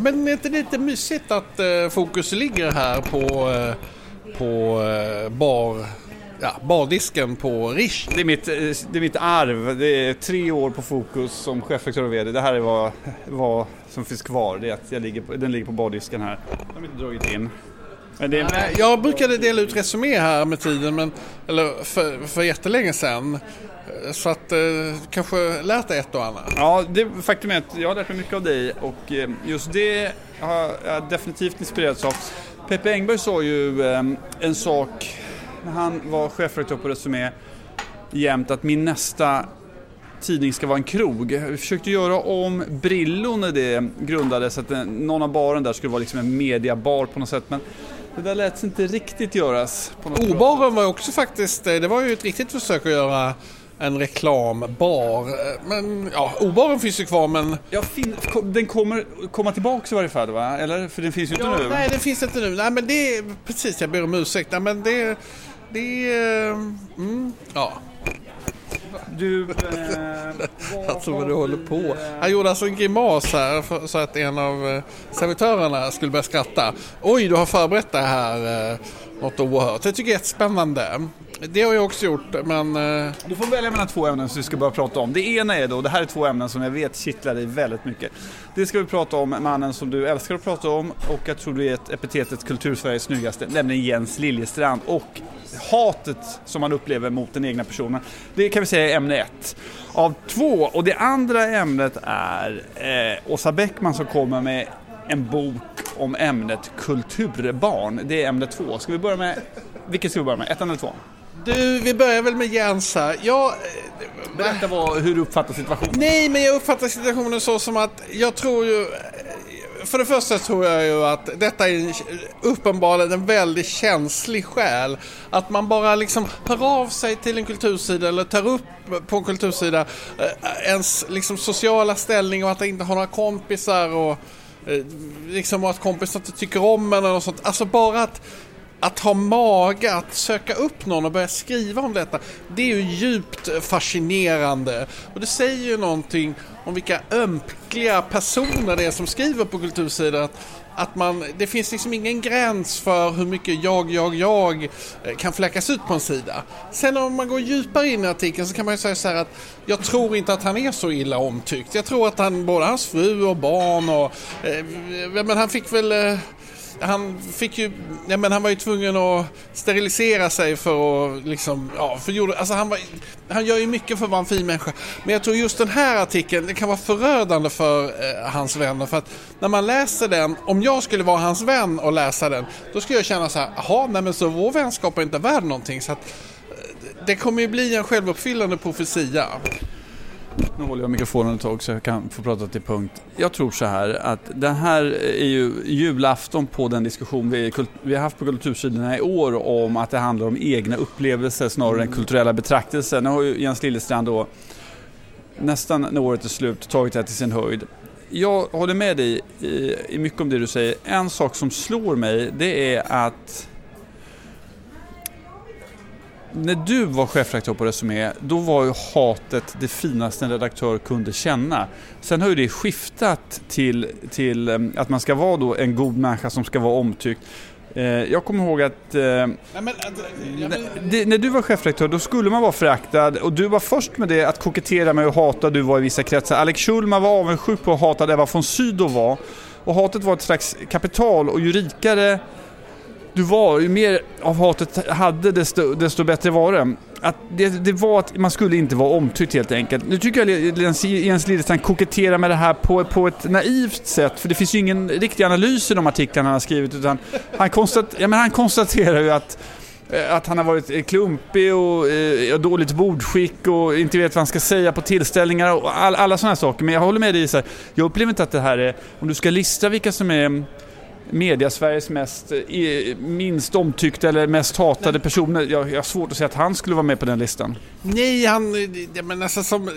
Ja, men är det lite mysigt att eh, fokus ligger här på, eh, på eh, bar, ja, bardisken på Rish? Det är, mitt, eh, det är mitt arv. Det är tre år på Fokus som chefredaktör och VD. Det här är vad, vad som finns kvar. Det är att jag ligger på, den ligger på bardisken här. Den har inte dragit in. Det Jag brukade dela ut Resumé här med tiden, men, eller för, för jättelänge sedan. Så att eh, kanske lärt dig ett och annat. Ja, det, faktum är att jag har lärt mig mycket av dig och eh, just det har jag definitivt inspirerats av. Peppe Engberg sa ju eh, en sak när han var chefredaktör på Resumé jämt att min nästa tidning ska vara en krog. Vi försökte göra om Brillo när det grundades, att eh, någon av baren där skulle vara liksom en mediabar på något sätt. Men det där lät sig inte riktigt göras. Obaren var ju också faktiskt, eh, det var ju ett riktigt försök att göra en reklambar. Eh, Men ja, Obaren finns ju kvar men... Ja, fin, den kommer komma tillbaks i varje fall va? Eller? För den finns ju inte Ja, nu. nej, det finns inte nu. Nej, men det är precis, jag ber om ursäkt. Nej, men det... Det är... Mm, ja, Du, eh, vad alltså vad du håller på. eh, Han gjorde alltså en grimas här för, så att en av eh, servitörerna skulle börja skratta. Oj, du har förberett det här eh, något oerhört. Det tycker jag är jättespännande. Det har jag också gjort, men... Eh, du får välja mellan två ämnen som vi ska börja prata om. Det ena är då, det här är två ämnen som jag vet kittlar dig väldigt mycket. Det ska vi prata om mannen som du älskar att prata om och jag tror du är ett epitetet kultursveriges snyggaste, nämligen Jens Liljestrand och hatet som man upplever mot den egna personen. Det kan vi säga är ämne ett. Av två, och det andra ämnet är eh, Åsa Bäckman som kommer med en bok om ämnet kulturbarn. Det är ämne två. Ska vi börja med, vilket ska vi börja med? Ettan eller tvåan? Du, vi börjar väl med Jens här. Jag, eh, Berätta vad, hur du uppfattar situationen. Nej, men jag uppfattar situationen så som att jag tror ju... För det första tror jag ju att detta är en- uppenbarligen en väldigt känslig själ. Att man bara liksom hör av sig till en kultursida eller tar upp på en kultursida eh, ens liksom sociala ställning och att inte ha några kompisar och eh, liksom att kompisar inte tycker om en och sånt. Alltså bara att att ha mage att söka upp någon och börja skriva om detta, det är ju djupt fascinerande. Och det säger ju någonting om vilka ömkliga personer det är som skriver på kultursidan. Att, att man, det finns liksom ingen gräns för hur mycket jag, jag, jag eh, kan fläckas ut på en sida. Sen om man går djupare in i artikeln så kan man ju säga så här att jag tror inte att han är så illa omtyckt. Jag tror att han, både hans fru och barn och... Eh, men han fick väl... Eh, han fick ju, ja men han var ju tvungen att sterilisera sig för att liksom, ja, för gjorde, alltså han var, han gör ju mycket för att vara en fin människa. Men jag tror just den här artikeln, det kan vara förödande för eh, hans vänner för att när man läser den, om jag skulle vara hans vän och läsa den, då skulle jag känna så här, jaha, nej men så vår vänskap är inte värd någonting så att eh, det kommer ju bli en självuppfyllande profetia. Nu håller jag mikrofonen ett tag så jag kan få prata till punkt. Jag tror så här att det här är ju julafton på den diskussion vi, vi har haft på kultursidorna i år om att det handlar om egna upplevelser snarare än kulturella betraktelser. Nu har ju Jens Liljestrand då nästan när året är slut tagit det till sin höjd. Jag håller med dig i, i mycket om det du säger. En sak som slår mig det är att när du var chefredaktör på Resumé, då var ju hatet det finaste en redaktör kunde känna. Sen har ju det skiftat till, till eh, att man ska vara då en god människa som ska vara omtyckt. Eh, Jag kommer ihåg att eh, Nej, men, att- ja, men, det, när du var chefredaktör då skulle man vara föraktad och du var först med det att kokettera med hur hatad du var i vissa kretsar. Alex Schulman var avundsjuk på hur hatad Eva von Sydow var. Och hatet var ett slags kapital och ju rikare du var, ju mer av hatet hade desto, desto bättre var det. Att det, det var att man skulle inte vara omtyckt helt enkelt. Nu tycker jag Jens- Liljestrand koketterar med det här på, på ett naivt sätt för det finns ju ingen riktig analys i de artiklarna han har skrivit utan han, konstat, ja, men han konstaterar ju att eh, att han har varit eh, klumpig och eh, dåligt bordskick och inte vet vad han ska säga på tillställningar och all, alla sådana saker. Men jag håller med dig så här, jag upplever inte att det här är, om du ska lista vilka som är media-Sveriges mest, eh, minst omtyckta eller mest hatade personer. Jag, jag har svårt att säga att han skulle vara med på den listan. Nej, han... ja, Men alltså som,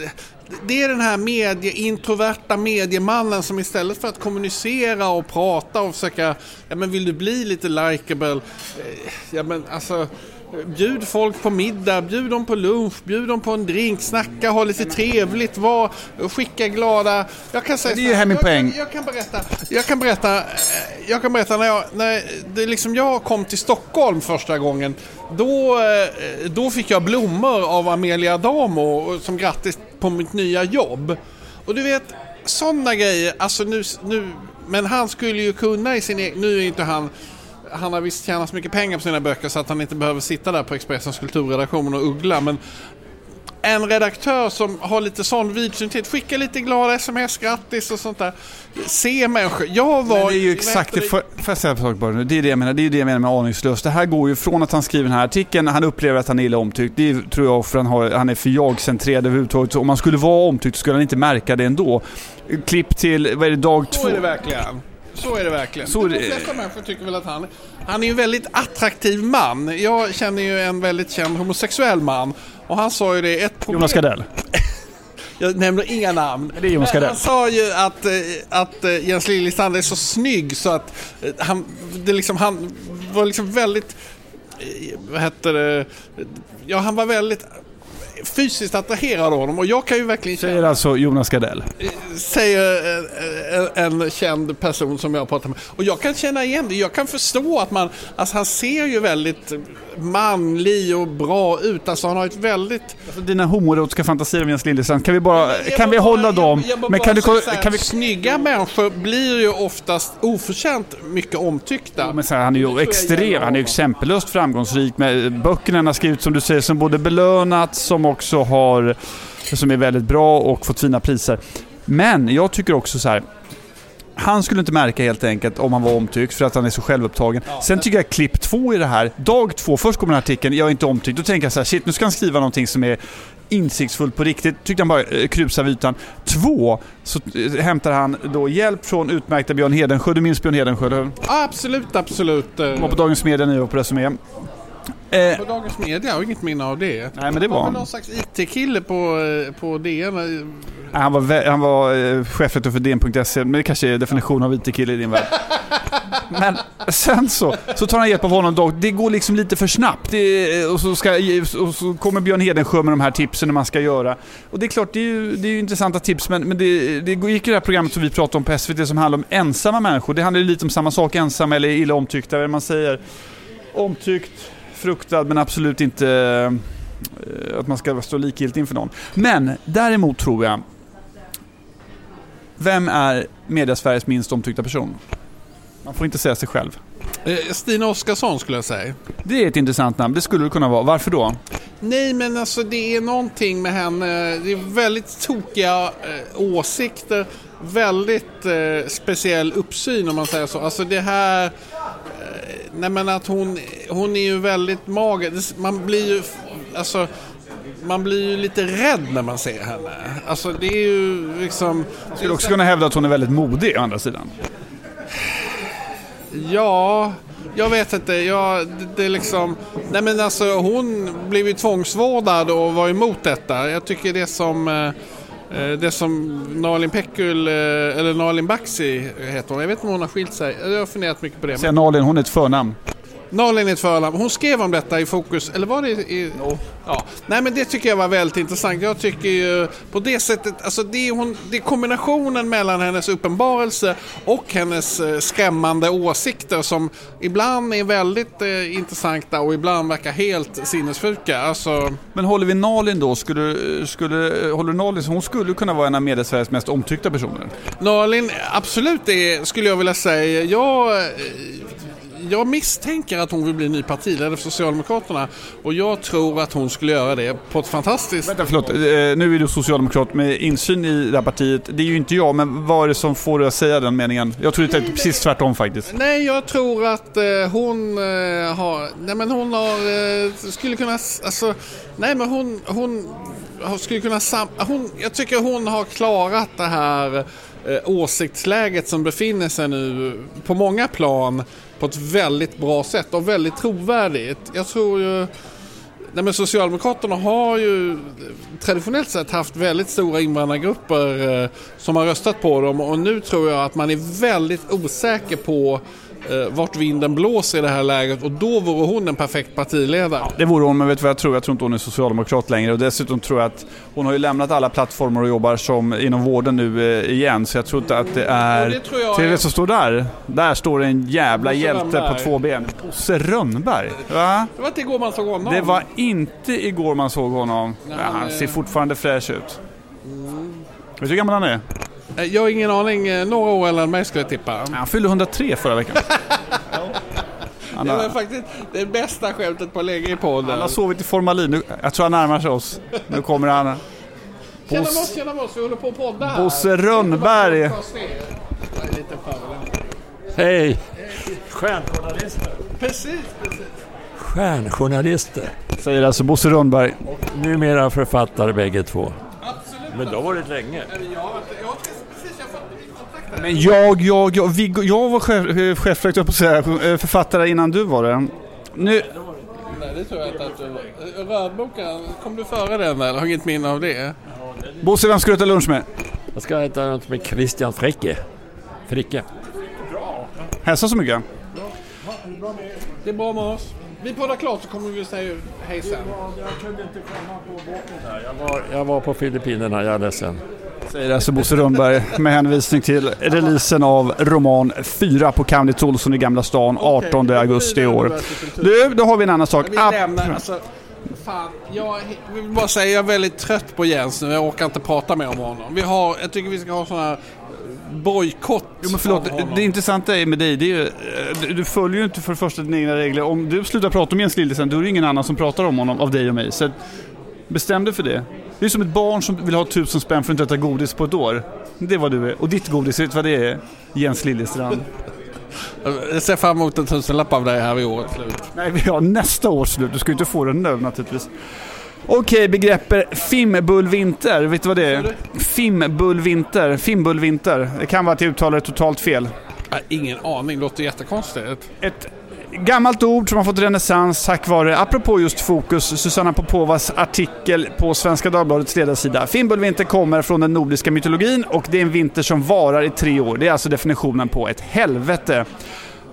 det är den här medie, introverta mediemannen som istället för att kommunicera och prata och försöka... Ja, men vill du bli lite likeable? eh, Ja, men alltså... Bjud folk på middag, bjud dem på lunch, bjud dem på en drink, snacka, ha lite trevligt, var, skicka glada... Jag kan säga det är ju här min poäng. Jag, kan berätta, jag kan berätta, jag kan berätta när jag, när det liksom jag kom till Stockholm första gången, då, eh, då fick jag blommor av Amelia Damo som grattis på mitt nya jobb. Och du vet, sådana grejer, alltså nu, nu, men han skulle ju kunna i sin egen, nu är inte han han har visst tjänat så mycket pengar på sina böcker så att han inte behöver sitta där på Expressens kulturredaktion och uggla. Men en redaktör som har lite sån vidsynthet, skicka lite glada sms, grattis och sånt där. Se människor. Jag var... Men det är ju exakt det. Får, jag säga en sak bara nu? Det är det jag menar. Det är det jag menar med aningslöst. Det här går ju från att han skriver den här artikeln, han upplever att han är illa omtyckt. Det är, tror jag för han, har, han är för jag-centrerad överhuvudtaget. Så om man skulle vara omtyckt skulle han inte märka det ändå. Klipp till, vad är det, dag två? Så är det verkligen. Så är det verkligen. Så. De flesta människor tycker väl att han, han är en väldigt attraktiv man. Jag känner ju en väldigt känd homosexuell man. Och han sa ju det, ett problem... Jonas Gardell. Jag nämner inga namn. Det är Jonas Gardell. Han sa ju att, eh, att eh, Jens Liljestrand är så snygg så att eh, han, det liksom, han var liksom väldigt vad heter det? Ja, han var väldigt fysiskt attraherad av honom och jag kan ju verkligen känna... Säger alltså Jonas Gardell? Säger en, en, känd person som jag pratar med. Och jag kan känna igen det. Jag kan förstå att man... Alltså han ser ju väldigt manlig och bra ut. Alltså han har ett väldigt... Alltså, dina homoerotiska fantasier om Jens Liljestrand, kan vi bara... kan vi hålla dem? Jag, jag men kan du... Kan vi... Snygga människor blir ju oftast oförtjänt mycket omtyckta. Ja, men här, han är ju extrem. Han är ju exempellöst framgångsrik med böckerna han har skrivit som du säger som både belönats som också har... Som är väldigt bra och fått fina priser. Men jag tycker också så här. Han skulle inte märka helt enkelt om han var omtyckt för att han är så självupptagen. Ja, Sen tycker jag klipp två i det här, dag två, först kommer den här artikeln, jag är inte omtyckt. Då tänker jag så här, shit nu ska han skriva någonting som är insiktsfullt på riktigt. Tyckte han bara eh, krusade ytan. Två, så eh, hämtar han då hjälp från utmärkta Björn Hedensjö. Du minns Björn Hedensjö? Absolut, absolut. Han var på Dagens Media nu och på Resumé. Eh, på Dagens Media, jag har inget minne av det. Nej, men det var han. någon slags IT-kille på, eh, på DN. Nej, han var, han var eh, chefredaktör för DN.se, men det kanske är definition av IT-kille i din värld. Men sen så, så tar han hjälp av honom då. Det går liksom lite för snabbt. Det, och, så ska, och så kommer Björn Hedensjö med de här tipsen hur man ska göra. Och det är klart, det är ju, det är ju intressanta tips, men, men det, det gick ju det här programmet som vi pratade om på SVT som handlar om ensamma människor. Det handlar ju lite om samma sak, ensamma eller illa omtyckta, vad man säger. Omtyckt, fruktad men absolut inte eh, att man ska stå likgiltig inför någon. Men däremot tror jag, vem är Mediasveriges minst omtyckta person? Man får inte säga sig själv. Eh, Stina Oskarsson skulle jag säga. Det är ett intressant namn. Det skulle det kunna vara. Varför då? Nej, men alltså det är någonting med henne. Det är väldigt tokiga eh, åsikter. Väldigt eh, speciell uppsyn om man säger så. Alltså det här nej men att hon, hon är ju väldigt mager. Man blir ju, alltså, man blir ju lite rädd när man ser henne. Alltså det är ju liksom... Skulle också kunna hävda att hon är väldigt modig å andra sidan. Ja, jag vet inte. Jag, det, det är liksom... Nej men alltså hon blev ju tvångsvårdad och var emot detta. Jag tycker det som... Eh, det som Nalin Pekul, eh, eller Nalin Baxi heter hon. Jag vet inte om hon har skilt sig. Jag har funderat mycket på det. Säg Nalin, hon är ett förnamn. Nalin ett förnamn. Hon skrev om detta i Fokus, eller var det i... No. Ja. Nej men det tycker jag var väldigt intressant. Jag tycker ju på det sättet, alltså det är, hon, det är kombinationen mellan hennes uppenbarelse och hennes eh, skrämmande åsikter som ibland är väldigt eh, intressanta och ibland verkar helt sinnessjuka. Alltså... Men håller vi Nalin då, skulle, skulle, håller Nalin, hon skulle kunna vara en av Mediesveriges mest omtyckta personer? Nalin, absolut det skulle jag vilja säga. Jag eh, jag misstänker att hon vill bli ny partiledare för Socialdemokraterna och jag tror att hon skulle göra det på ett fantastiskt... Vänta, förlåt. Eh, nu är du socialdemokrat med insyn i det här partiet. Det är ju inte jag, men vad är det som får dig att säga den meningen? Jag tror det är precis tvärtom faktiskt. Nej, jag tror att eh, hon eh, har... Nej, men hon har... Skulle kunna... Alltså... Nej, men hon... Hon skulle kunna... Sam, hon, jag tycker hon har klarat det här Eh, åsiktsläget som befinner sig nu på många plan på ett väldigt bra sätt och väldigt trovärdigt. Jag tror ju... Nej, men Socialdemokraterna har ju traditionellt sett haft väldigt stora invandrargrupper eh, som har röstat på dem och nu tror jag att man är väldigt osäker på eh, vart vinden blåser i det här läget och då vore hon en perfekt partiledare. Det vore hon, men vet du vad jag tror? Jag tror inte hon är socialdemokrat längre och dessutom tror jag att hon har ju lämnat alla plattformar och jobbar som inom vården nu eh, igen så jag tror inte att det är... det Ser du är- vem som står där? Där står en jävla Bosse hjälte Rönnberg. på två ben. Bosse Rönnberg? Va? Det var inte igår man såg honom. Det var inte igår man såg honom. Nej, Ja, han ser fortfarande fräsch ut. Vet du hur gammal han är? Eh, Jag har ingen aning. eh, Några år äldre än mig skulle jag tippa. Han fyllde 103 förra veckan. Han Det var har, faktiskt det bästa skämtet på länge i podden. han har sovit i formalin. Nu- Jag tror han närmar sig oss. Nu kommer han. Tjena Bosse- Moss, tjena Moss, vi håller på att podda här. Bosse Rönnberg. Hej! Stjärnjournalister. Precis, precis. Stjärnjournalister. Säger alltså Bosse Rönnberg. Numera författare bägge två. Absolut. Men det har varit länge. Jag har här. Men jag, jag, jag, Viggo, jag var chef, eh, chefredaktör på att säga, eh, författare innan du var det. Nu, Nej, det tror jag inte att du var. Rödboken, kom du före den eller? Har inget minne av det? Bosse, vem ska du äta lunch med? Jag ska äta något med Christian Fricke. Fricke. Hälsa så mycket. Det är bra med oss. Vi poddar klart så kommer vi säga hej sen. Jag var, jag var på Filippinerna, jag är ledsen. Säger alltså Bosse Rönnberg med hänvisning till releasen av roman 4 på Candy Olsson i Gamla stan 18 augusti i år. Du, då har vi en annan sak. Vi lämnar, alltså, fan, jag vill bara säga jag är väldigt trött på Jens nu. Jag orkar inte prata mer om honom. Vi har, jag tycker vi ska ha sån här bojkott Jo, men förlåt, det intressanta är med dig, det är ju, eh, du, du följer ju inte för det första dina egna regler. Om du slutar prata om Jens Lillesen, då är det ingen annan som pratar om honom, av dig och mig. Så bestäm dig för det. Det är som ett barn som vill ha tusen spänn för att inte äta godis på ett år. Det är vad du är. Och ditt godis, vet du vad det är? Jens Liljestrand. Jag ser fram emot en tusenlapp av dig här vid årets slut. Nej, vi har nästa års slut. Du ska ju inte få den nu naturligtvis. Okej, begreppet Fimbulvinter. Vet du vad det är? Fimbulvinter. Fimbulvinter. Det kan vara att jag uttalar det totalt fel. Ingen aning, låter jättekonstigt. Ett gammalt ord som har fått renässans tack vare, apropå just fokus, Susanna Popovas artikel på Svenska Dagbladets ledarsida. Fimbulvinter kommer från den nordiska mytologin och det är en vinter som varar i tre år. Det är alltså definitionen på ett helvete.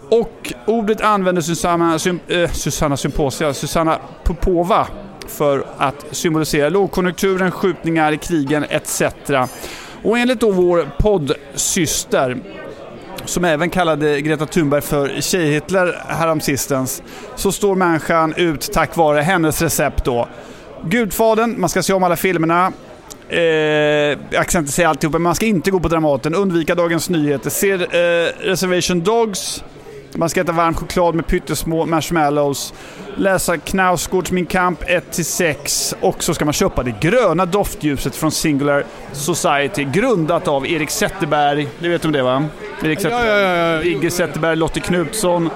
Och ordet använder Susanna, sym, eh, Susanna Symposia, Susanna Popova för att symbolisera lågkonjunkturen, skjutningar, krigen etc. Och enligt då vår poddsyster som även kallade Greta Thunberg för Tjej-Hitler häromsistens, så står människan ut tack vare hennes recept då. Gudfadern, man ska se om alla filmerna. Eh, jag kan inte säga alltihopa, men man ska inte gå på Dramaten, undvika Dagens Nyheter, se eh, Reservation Dogs, man ska äta varm choklad med pyttesmå marshmallows, läsa Knausgårds Min Kamp 1-6 och så ska man köpa det gröna doftljuset från Singular Society grundat av Erik Zetterberg. Ni vet om det va? Erik Ja, ja, ja, ja. Vigge Zetterberg, Lottie Knutsson,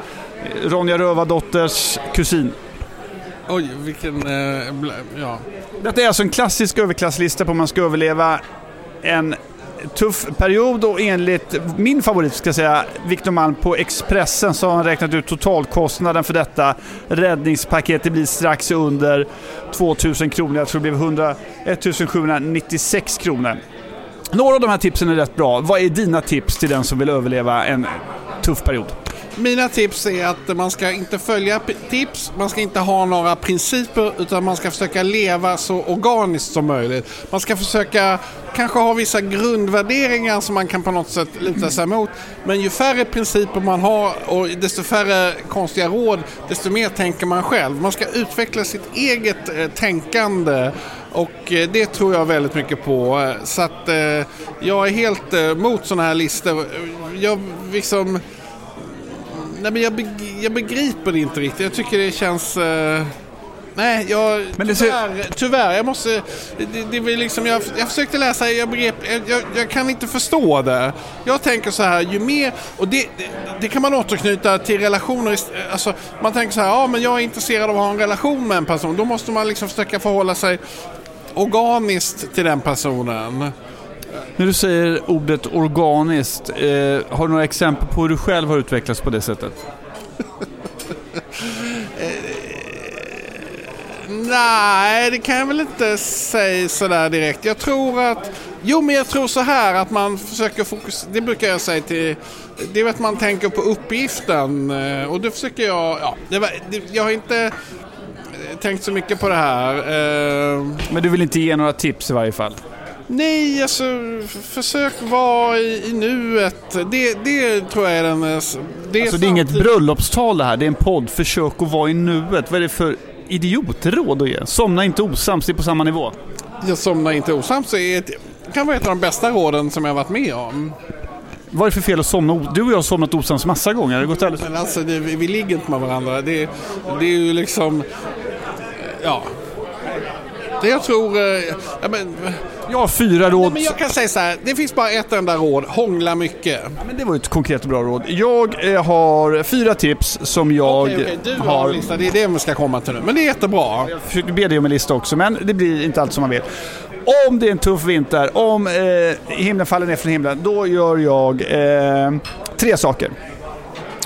Ronja Rövardotters kusin. Oj, vilken... Eh, ja. Detta är alltså en klassisk överklasslista på hur man ska överleva en tuff period och enligt min favorit ska jag säga, Victor Malm på Expressen så har han räknat ut totalkostnaden för detta räddningspaket. Det blir strax under 2000 kronor. Jag tror det blev 100, 1796 kronor. Några av de här tipsen är rätt bra. Vad är dina tips till den som vill överleva en tuff period? Mina tips är att man ska inte följa tips, man ska inte ha några principer utan man ska försöka leva så organiskt som möjligt. Man ska försöka kanske ha vissa grundvärderingar som man kan på något sätt luta sig mot. Men ju färre principer man har och desto färre konstiga råd, desto mer tänker man själv. Man ska utveckla sitt eget eh, tänkande och eh, det tror jag väldigt mycket på. Eh, Så att eh, jag är helt eh, mot sådana här listor. Jag liksom... Nej men jag, beg- jag begriper det inte riktigt. Jag tycker det känns... nej, jag... Men det tyvärr, tyvärr, jag måste... Det, det liksom, jag, jag försökte läsa, jag begrep... Jag, jag, kan inte förstå det. Jag tänker så här, ju mer... Och det, det, det kan man återknyta till relationer. Alltså, man tänker så här, ja men jag är intresserad av att ha en relation med en person. Då måste man liksom försöka förhålla sig organiskt till den personen. När du säger ordet organiskt, eh, har du några exempel på hur du själv har utvecklats på det sättet? Nej, det kan jag väl inte säga sådär direkt. Jag tror att... Jo, men jag tror så här att man försöker fokusera... Det brukar jag säga till... Det är att man tänker på uppgiften eh, och det försöker jag... Ja, var, det, jag har inte eh, tänkt så mycket på det här. Eh, Men du vill inte ge några tips i varje fall? Nej, alltså försök vara i, i nuet. Det, det tror jag är den... eh, Det är, Alltså det är inget samtidigt- bröllopstal det här, det är en podd. Försök att vara i nuet. Vad är det för idiotråd att ge? Somna inte osams, det är på samma nivå. Jag somnar inte osams är ett, kan vara ett av de bästa råden som jag varit med om. Vad är det för fel att somna Du och jag har somnat osams massa gånger. Det har gått alldeles... Men alltså, det, vi, vi ligger inte med varandra. Det, det är ju liksom... Ja. Det jag tror... eh, Ja, men, Jag har fyra råd. men jag kan säga så här. Det finns bara ett enda råd. Hångla mycket. Ja, men det var ett konkret och bra råd. Jag eh, har fyra tips som jag Okej, okej, du har har... en lista. Det är det vi ska komma till nu. Men det är jättebra. Jag försökte be dig om en lista också, men det blir inte allt som man vill. Om det är en tuff vinter, om eh, himlen faller ner från himlen, då gör jag eh, tre saker.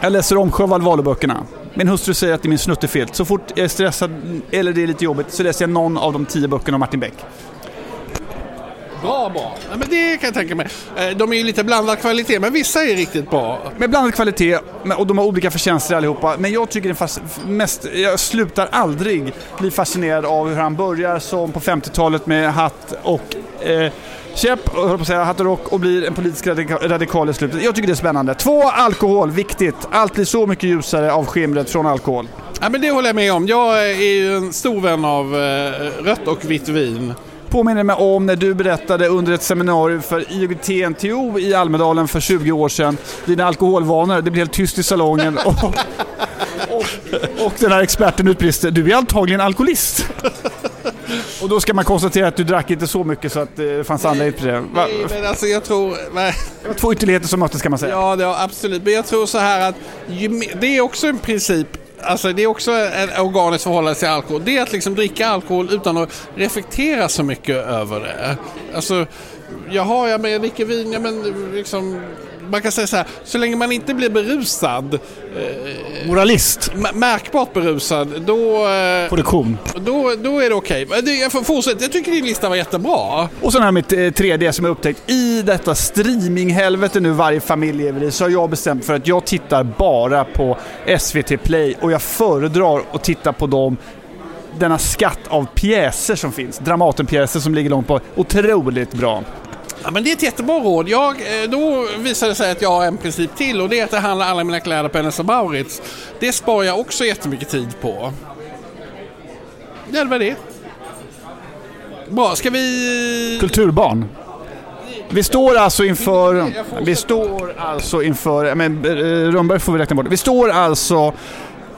Jag läser om Sjöwall Wahlöö-böckerna. Min hustru säger att det är min snuttefilt. Så fort jag är stressad eller det är lite jobbigt så läser jag någon av de tio böckerna om Martin Beck. Bra, bra. Ja, men det kan jag tänka mig. Eh, De är ju lite blandad kvalitet, men vissa är riktigt bra. Med blandad kvalitet och de har olika förtjänster allihopa. Men jag tycker fas- mest, jag slutar aldrig bli fascinerad av hur han börjar som på 50-talet med hatt och eh, käpp, och, höll på att säga, hatt och rock och blir en politisk radika- radikal i slutet. Jag tycker det är spännande. Två, alkohol, viktigt. Allt blir så mycket ljusare av skimret från alkohol. Ja, men det håller jag med om. Jag är ju en stor vän av eh, rött och vitt vin. Påminner mig om när du berättade under ett seminarium för IOGT-NTO i Almedalen för 20 år sedan. Dina alkoholvanor, det blev helt tyst i salongen. Och, och, och den här experten utbrister, du är antagligen alkoholist. Och då ska man konstatera att du drack inte så mycket så att det fanns anledning till det. Va? Nej, men alltså jag tror... Nej. Det var Två ytterligheter som möttes kan man säga. Ja, det, ja, absolut. Men jag tror så här att det är också en princip Alltså det är också ett organiskt förhållande till alkohol. Det är att liksom dricka alkohol utan att reflektera så mycket över det. Alltså, jaha, ja, men jag dricker vin, ja, men liksom... Man kan säga så här, så länge man inte blir berusad, Moralist. m- märkbart berusad, då, eh, På lektion. då, då är det okej. Det- Jag får fortsätta, jag tycker din lista var jättebra. Och sen jag mitt eh, tredje som jag upptäckt. I detta streaminghelvete nu varje familj lever i så har jag bestämt för att jag tittar bara på SVT Play och jag föredrar att titta på dem denna skatt av pjäser som finns. Dramatenpjäser som ligger långt på. Otroligt bra. Ja, men det är ett jättebra råd. Jag, eh, då visade det sig att jag har en princip till och det är att jag handlar alla mina kläder på Hennes Mauritz. Det sparar jag också jättemycket tid på. Ja, det var det. Bra, ska vi... Kulturbarn. Vi står alltså inför... Vi står alltså inför... Men eh, Rönnberg får vi räkna bort. Vi står alltså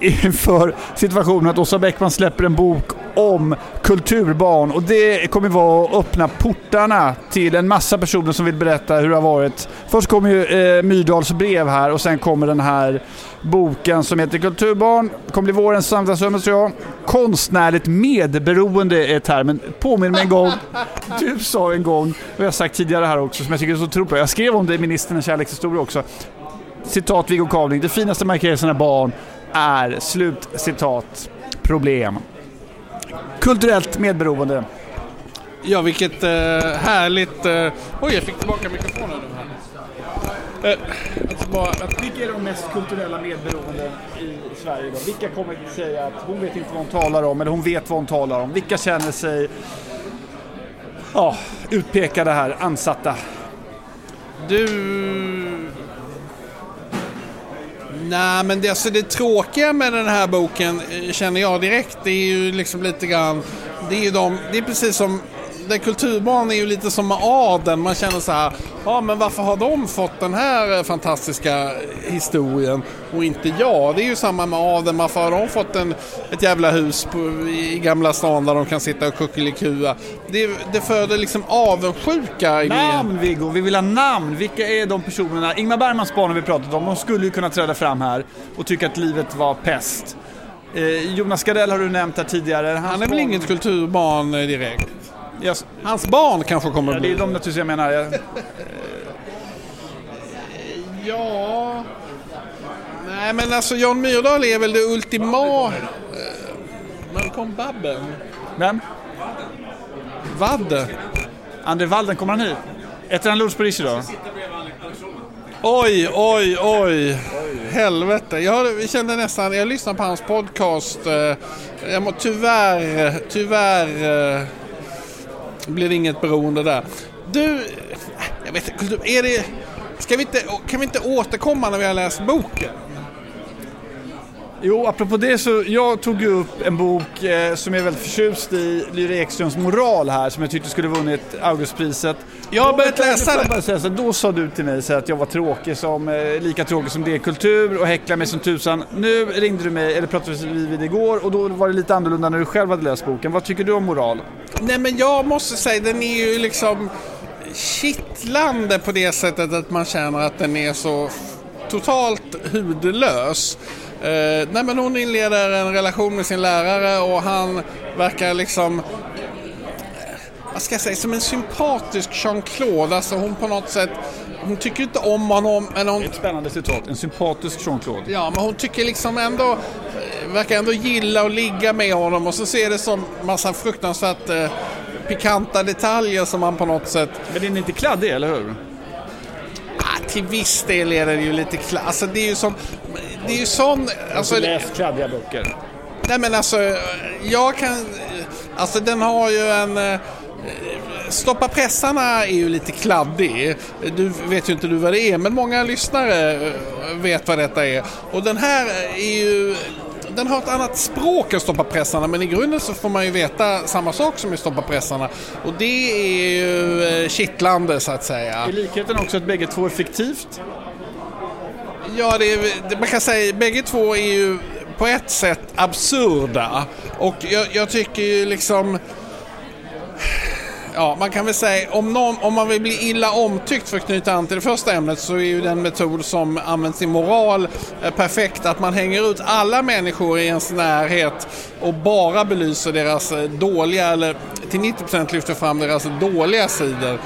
inför situationen att Åsa Bäckman släpper en bok om kulturbarn och det kommer vara att öppna portarna till en massa personer som vill berätta hur det har varit. Först kommer ju eh, Myrdals brev här och sen kommer den här boken som heter Kulturbarn. Det kommer bli vårens samtalsrum tror jag. Konstnärligt medberoende är termen. Påminn mig en gång. Du sa en gång, och jag har sagt tidigare här också, som jag tycker är så otroligt. Jag skrev om det i Ministerns kärlekshistoria också. Citat Viggo Kavling. Det finaste man kan ge sina barn är, slut citat, problem. Kulturellt medberoende. Ja, vilket eh, härligt... Eh... Oj, jag fick tillbaka mikrofonen nu här. Eh, att bara, att... Vilka är de mest kulturella medberoende i Sverige då? Vilka kommer att säga att hon vet inte vad hon talar om eller hon vet vad hon talar om? Vilka känner sig ja, utpekade här, ansatta? Du... Nej, men det, alltså det tråkiga med den här boken eh, känner jag direkt, det är ju liksom lite grann... Det är ju de, det är precis som... Det kulturbarn är ju lite som med adeln. Man känner så här, ja men varför har de fått den här eh, fantastiska historien och inte jag? Det är ju samma med adeln. Varför har de fått en, ett jävla hus på, i Gamla stan där de kan sitta och kuckelikua? Det, det föder liksom avundsjuka i. Namn Viggo, vi vill ha namn. Vilka är de personerna? Ingmar Bergmans barn har vi pratat om. De skulle ju kunna träda fram här och tycka att livet var pest. Eh, Jonas Gardell har du nämnt här tidigare. Hans Han är väl inget kulturbarn eh, direkt? Yes. Hans barn kanske kommer Ja, att det är bli. de naturligtvis jag menar. Jag- Ja... Nej men alltså Jan Myrdal är väl det ultima... eh, Men från Babben. Vem? Vadde. André Walden, kommer han hit? Äter han lunch på Rish idag? Oj, oj, oj. Helvete. Jag kände nästan, jag lyssnade på hans podcast. eh, Jag må, tyvärr, tyvärr eh, blir det inget beroende där. Du, jag vet inte, är det... Ska vi inte, kan vi inte återkomma när vi har läst boken? Jo, apropå det så jag tog ju upp en bok eh, som jag är väldigt förtjust i, Lyra Ekströms Moral här, som jag tyckte skulle vunnit Augustpriset. Jag har börjat läsa det. här, Då sa du till mig så att jag var tråkig som, eh, lika tråkig som D-kultur och häcklade mig som tusan. Nu ringde du mig, eller pratade vi vid igår, och då var det lite annorlunda när du själv hade läst boken. Vad tycker du om moral? Nej men jag måste säga den är ju liksom kittlande på det sättet att man känner att den är så totalt hudlös. Eh, nej men hon inleder en relation med sin lärare och han verkar liksom eh, vad ska jag säga, som en sympatisk Jean-Claude. Alltså hon på något sätt, hon tycker inte om honom men hon, Ett spännande citat, en sympatisk Jean-Claude. Ja, men hon tycker liksom ändå, eh, verkar ändå gilla att ligga med honom och så ser det som massa fruktansvärt eh, pikanta detaljer som man på något sätt, Men den är inte kladdig, eller hur? ah, till viss del är det ju lite klass. Alltså det är ju som, det är ju sån, alltså, läst kladdiga böcker. nej men alltså, jag kan, alltså den har ju en, eh, Stoppa pressarna är ju lite kladdig. Du vet ju inte du vad det är, men många lyssnare eh, vet vad detta är. Och den här är ju... Den har ett annat språk än Stoppa pressarna, men i grunden så får man ju veta samma sak som i Stoppa pressarna. Och det är ju eh, kittlande så att säga. Är likheten också att bägge två är fiktivt? Ja, det är, det, man kan säga bägge två är ju på ett sätt absurda. Och jag, jag tycker ju liksom... Ja, man kan väl säga om, någon, om man vill bli illa omtyckt för att knyta an till det första ämnet så är ju den metod som används i moral eh, perfekt. Att man hänger ut alla människor i ens närhet och bara belyser deras eh, dåliga, eller till 90% lyfter fram deras dåliga sidor.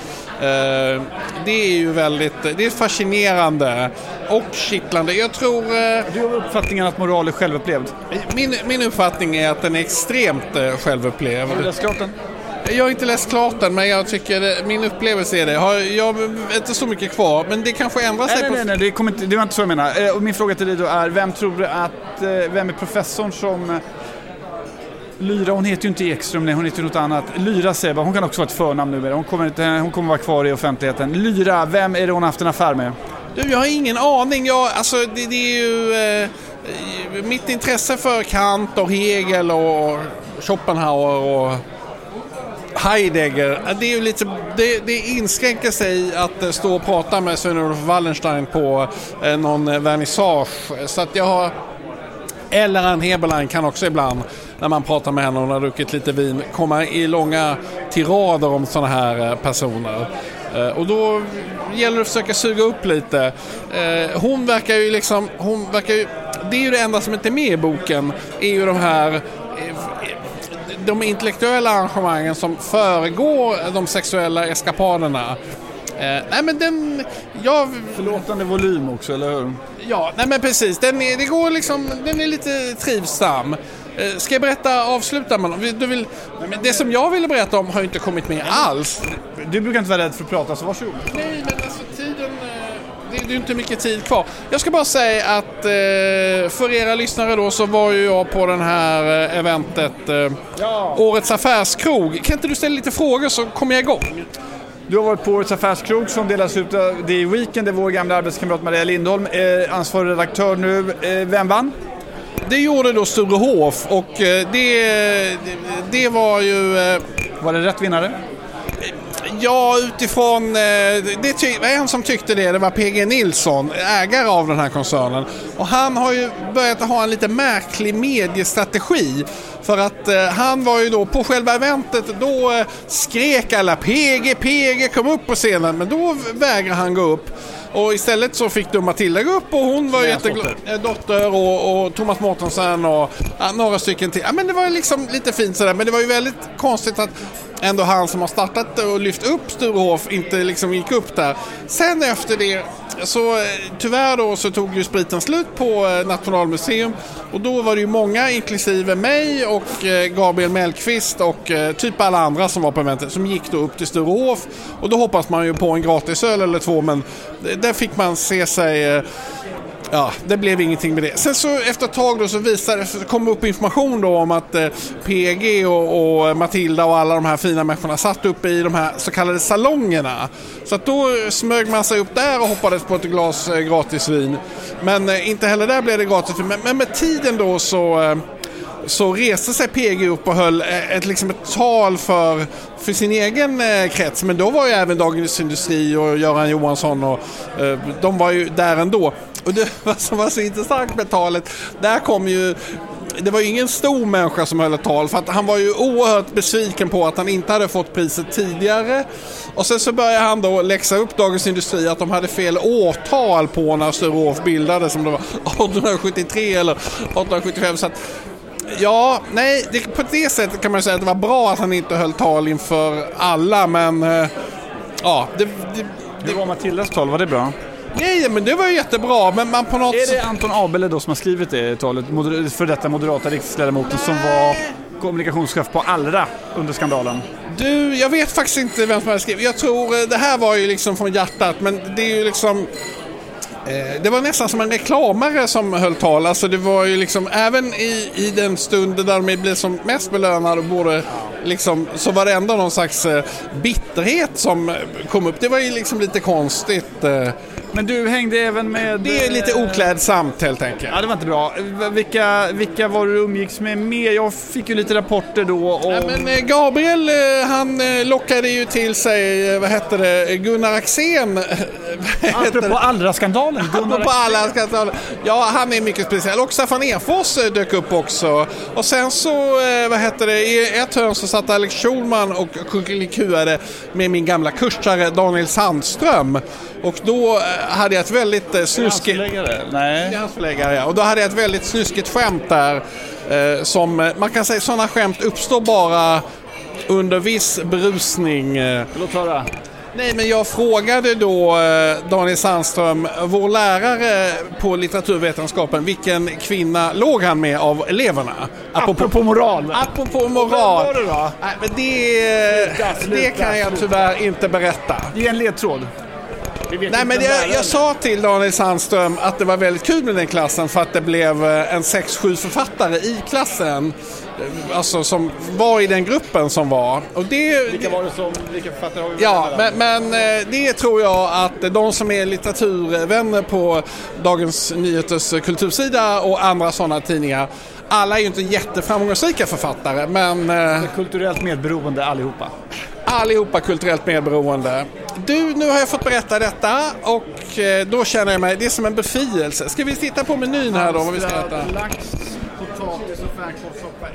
Eh, Det är ju väldigt, det är fascinerande och kittlande. Jag tror, eh, Du har uppfattningen att moral är självupplevd. min, min uppfattning är att den är extremt eh, självupplevd. Har du läst klart den? Jag har inte läst klart den men jag tycker min upplevelse är det. Har, jag har inte så mycket kvar men det kanske ändrar sig Nej, på... nej, nej, det, kommer inte, det var inte så jag menar. Och min fråga till dig då är, vem tror du att, vem är professorn som Lyra, hon heter ju inte Ekström, nej hon heter ju något annat. Lyra säger hon kan också vara ett förnamn numera. Hon kommer, inte, hon kommer vara kvar i offentligheten. Lyra, vem är det hon har haft en affär med? Du, jag har ingen aning. Jag, alltså, det, det är ju... Eh, mitt intresse för Kant och Hegel och Schopenhauer och Heidegger, det, är ju lite, det, det inskränker sig att eh, stå och prata med Sven-Olof Wallenstein på eh, någon vernissage. Så att jag har... Eller Ann Heberlein kan också ibland, när man pratar med henne och hon har druckit lite vin, komma i långa tirader om sådana här eh, personer. Eh, Och då gäller det att försöka suga upp lite. Eh, Hon verkar ju liksom, hon verkar ju, det är ju det enda som inte är med i boken, är ju de här de intellektuella arrangemangen som föregår de sexuella eskapaderna. Eh, nej men den, jag, Förlåtande volym också, eller hur? ja, nej men precis, den är, det går liksom, den är lite trivsam. Eh, ska jag berätta, avsluta med något? Du vill, det som jag ville berätta om har ju inte kommit med alls. Du brukar inte vara rädd för att prata, så varsågod. Nej, men alltså tiden... eh, Det det är ju inte mycket tid kvar. Jag ska bara säga att eh, för era lyssnare då så var ju jag på den här eventet Ja. Årets affärskrog. Kan inte du ställa lite frågor så kommer jag igång? Du har varit på Årets affärskrog som delas ut av det i Weekend, där vår gamla arbetskamrat Maria Lindholm är ansvarig redaktör nu. Vem vann? Det gjorde då Sture Hof och eh, det, det, var ju... eh, Var det rätt vinnare? Ja, utifrån... eh, Det var en som tyckte det. Det var PG Nilsson, ägare av den här koncernen. Och han har ju börjat ha en lite märklig mediestrategi. För att eh, han var ju då på själva eventet, då eh, skrek alla PG, PG, kom upp på scenen. Men då vägrade han gå upp. Och istället så fick då Matilda gå upp och hon var jätteglad. dotter. Eh, Dotter och, och Thomas Mårtensson och några stycken till. Ja, men det var liksom lite fint sådär. Men det var ju väldigt konstigt att ändå han som har startat och lyft upp Sturehof inte liksom gick upp där. Sen efter det så eh, tyvärr då så tog ju spriten slut på eh, Nationalmuseum och då var det ju många, inklusive mig och eh, Gabriel Mellqvist och typ alla andra som var på eventet som gick då upp till Sturehof och då hoppas man ju på en gratisöl eller två men där fick man se sig Ja, det blev ingenting med det. Sen så efter ett tag då så visade så kom upp information då om att eh, PG och, och, Matilda och alla de här fina människorna satt uppe i de här så kallade salongerna. Så att då smög man sig upp där och hoppades på ett glas eh, gratisvin. Men eh, inte heller där blev det gratisvin. Men, men med tiden då så eh, så reste sig PG upp och höll eh, ett, liksom ett tal för, för sin egen eh, krets. Men då var ju även Dagens Industri och Göran Johansson och eh, de var ju där ändå. Och det som var så intressant med talet, där kom ju det var ju ingen stor människa som höll ett tal för att han var ju oerhört besviken på att han inte hade fått priset tidigare. Och sen så började han då läxa upp Dagens Industri att de hade fel årtal på när Sturehof bildades, som det var 1873 eller 1875. Så att, Ja, nej, det, på det sättet kan man säga att det var bra att han inte höll tal inför alla, men eh, ja, det, det, det var Matildas tal, var det bra? Nej, men det var ju jättebra. Men man på något Är det Anton Abele då som har skrivit det talet? För detta moderata riksdagsledamoten som var kommunikationschef på Allra under skandalen? Du, jag vet faktiskt inte vem som har skrivit. Jag tror eh, det här var ju liksom från hjärtat, men det är ju liksom Eh, det var nästan som en reklamare som höll tal. Alltså det var ju liksom, även i, i den stunden där de blev som mest belönade borde, liksom, så var det ändå någon slags eh, bitterhet som kom upp. Det var ju liksom lite konstigt. Eh. Men du hängde även med... Det är lite oklädsamt helt enkelt. Ja, det var inte bra. Vilka, vilka var du umgicks med mer? Jag fick ju lite rapporter då om... Ja, men Gabriel, han lockade ju till sig, vad hette det, Gunnar Axén. Apropå Allra-skandalen. Apropå Allra-skandalen. Ja, han är mycket speciell. Och Staffan Efors dök upp också. Och sen så, vad hette det, i ett hörn så satt Alex Schulman och kuckelikuade med min gamla kursare Daniel Sandström. Och då hade jag ett väldigt eh, snuskigt... Nej. Hans förläggare, ja. Och då hade jag ett väldigt snuskigt skämt där. Eh, som, man kan säga sådana skämt uppstår bara under viss berusning. Låt höra. Nej, men jag frågade då eh, Daniel Sandström, vår lärare på litteraturvetenskapen, vilken kvinna låg han med av eleverna? Apropå, apropå moral. Apropå moral. Vad var det då? Nej, men det, det kan jag tyvärr inte berätta. Ge en ledtråd. Nej, men jag, jag, sa till Daniel Sandström att det var väldigt kul med den klassen för att det blev eh, en 6-7 författare i klassen. Eh, alltså som var i den gruppen som var. Och det, vilka var det som, vilka författare har vi Ja, men, men, eh, det tror jag att de som är litteraturvänner på Dagens Nyheters kultursida och andra sådana tidningar alla är ju inte jätteframgångsrika författare men... Kulturellt medberoende allihopa allihopa kulturellt medberoende. Du, nu har jag fått berätta detta och eh, då känner jag mig, det är som en befrielse. Ska vi titta på menyn här då, vad vi ska äta? Alltså, lax, potatis och fänkålssoppa